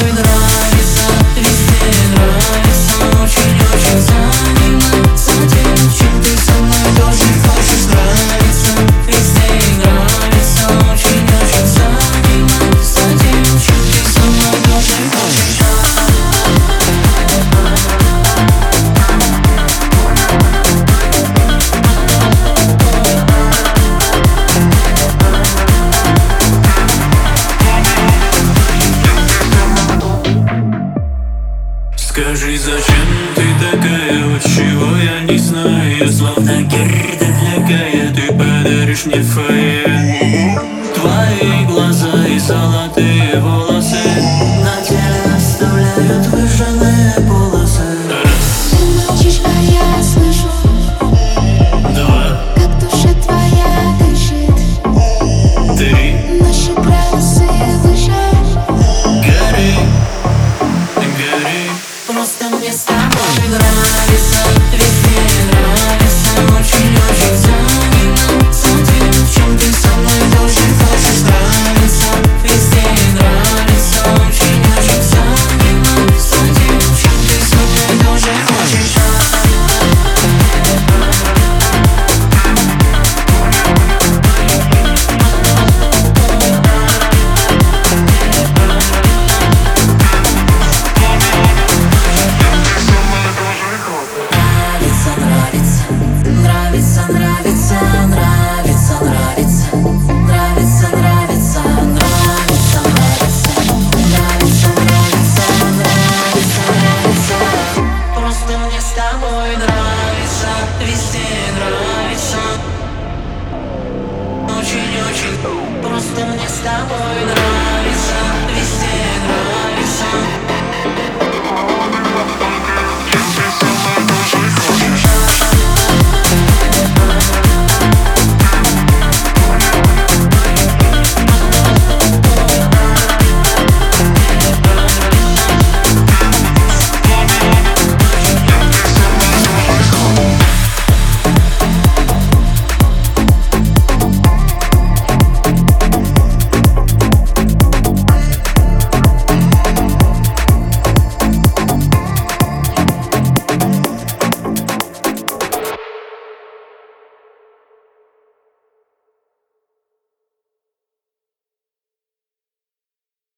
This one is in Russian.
going wrong Скажи, зачем ты такая, вот чего я не знаю словно герда для Гая, ты подаришь мне фае Твои глаза и золотые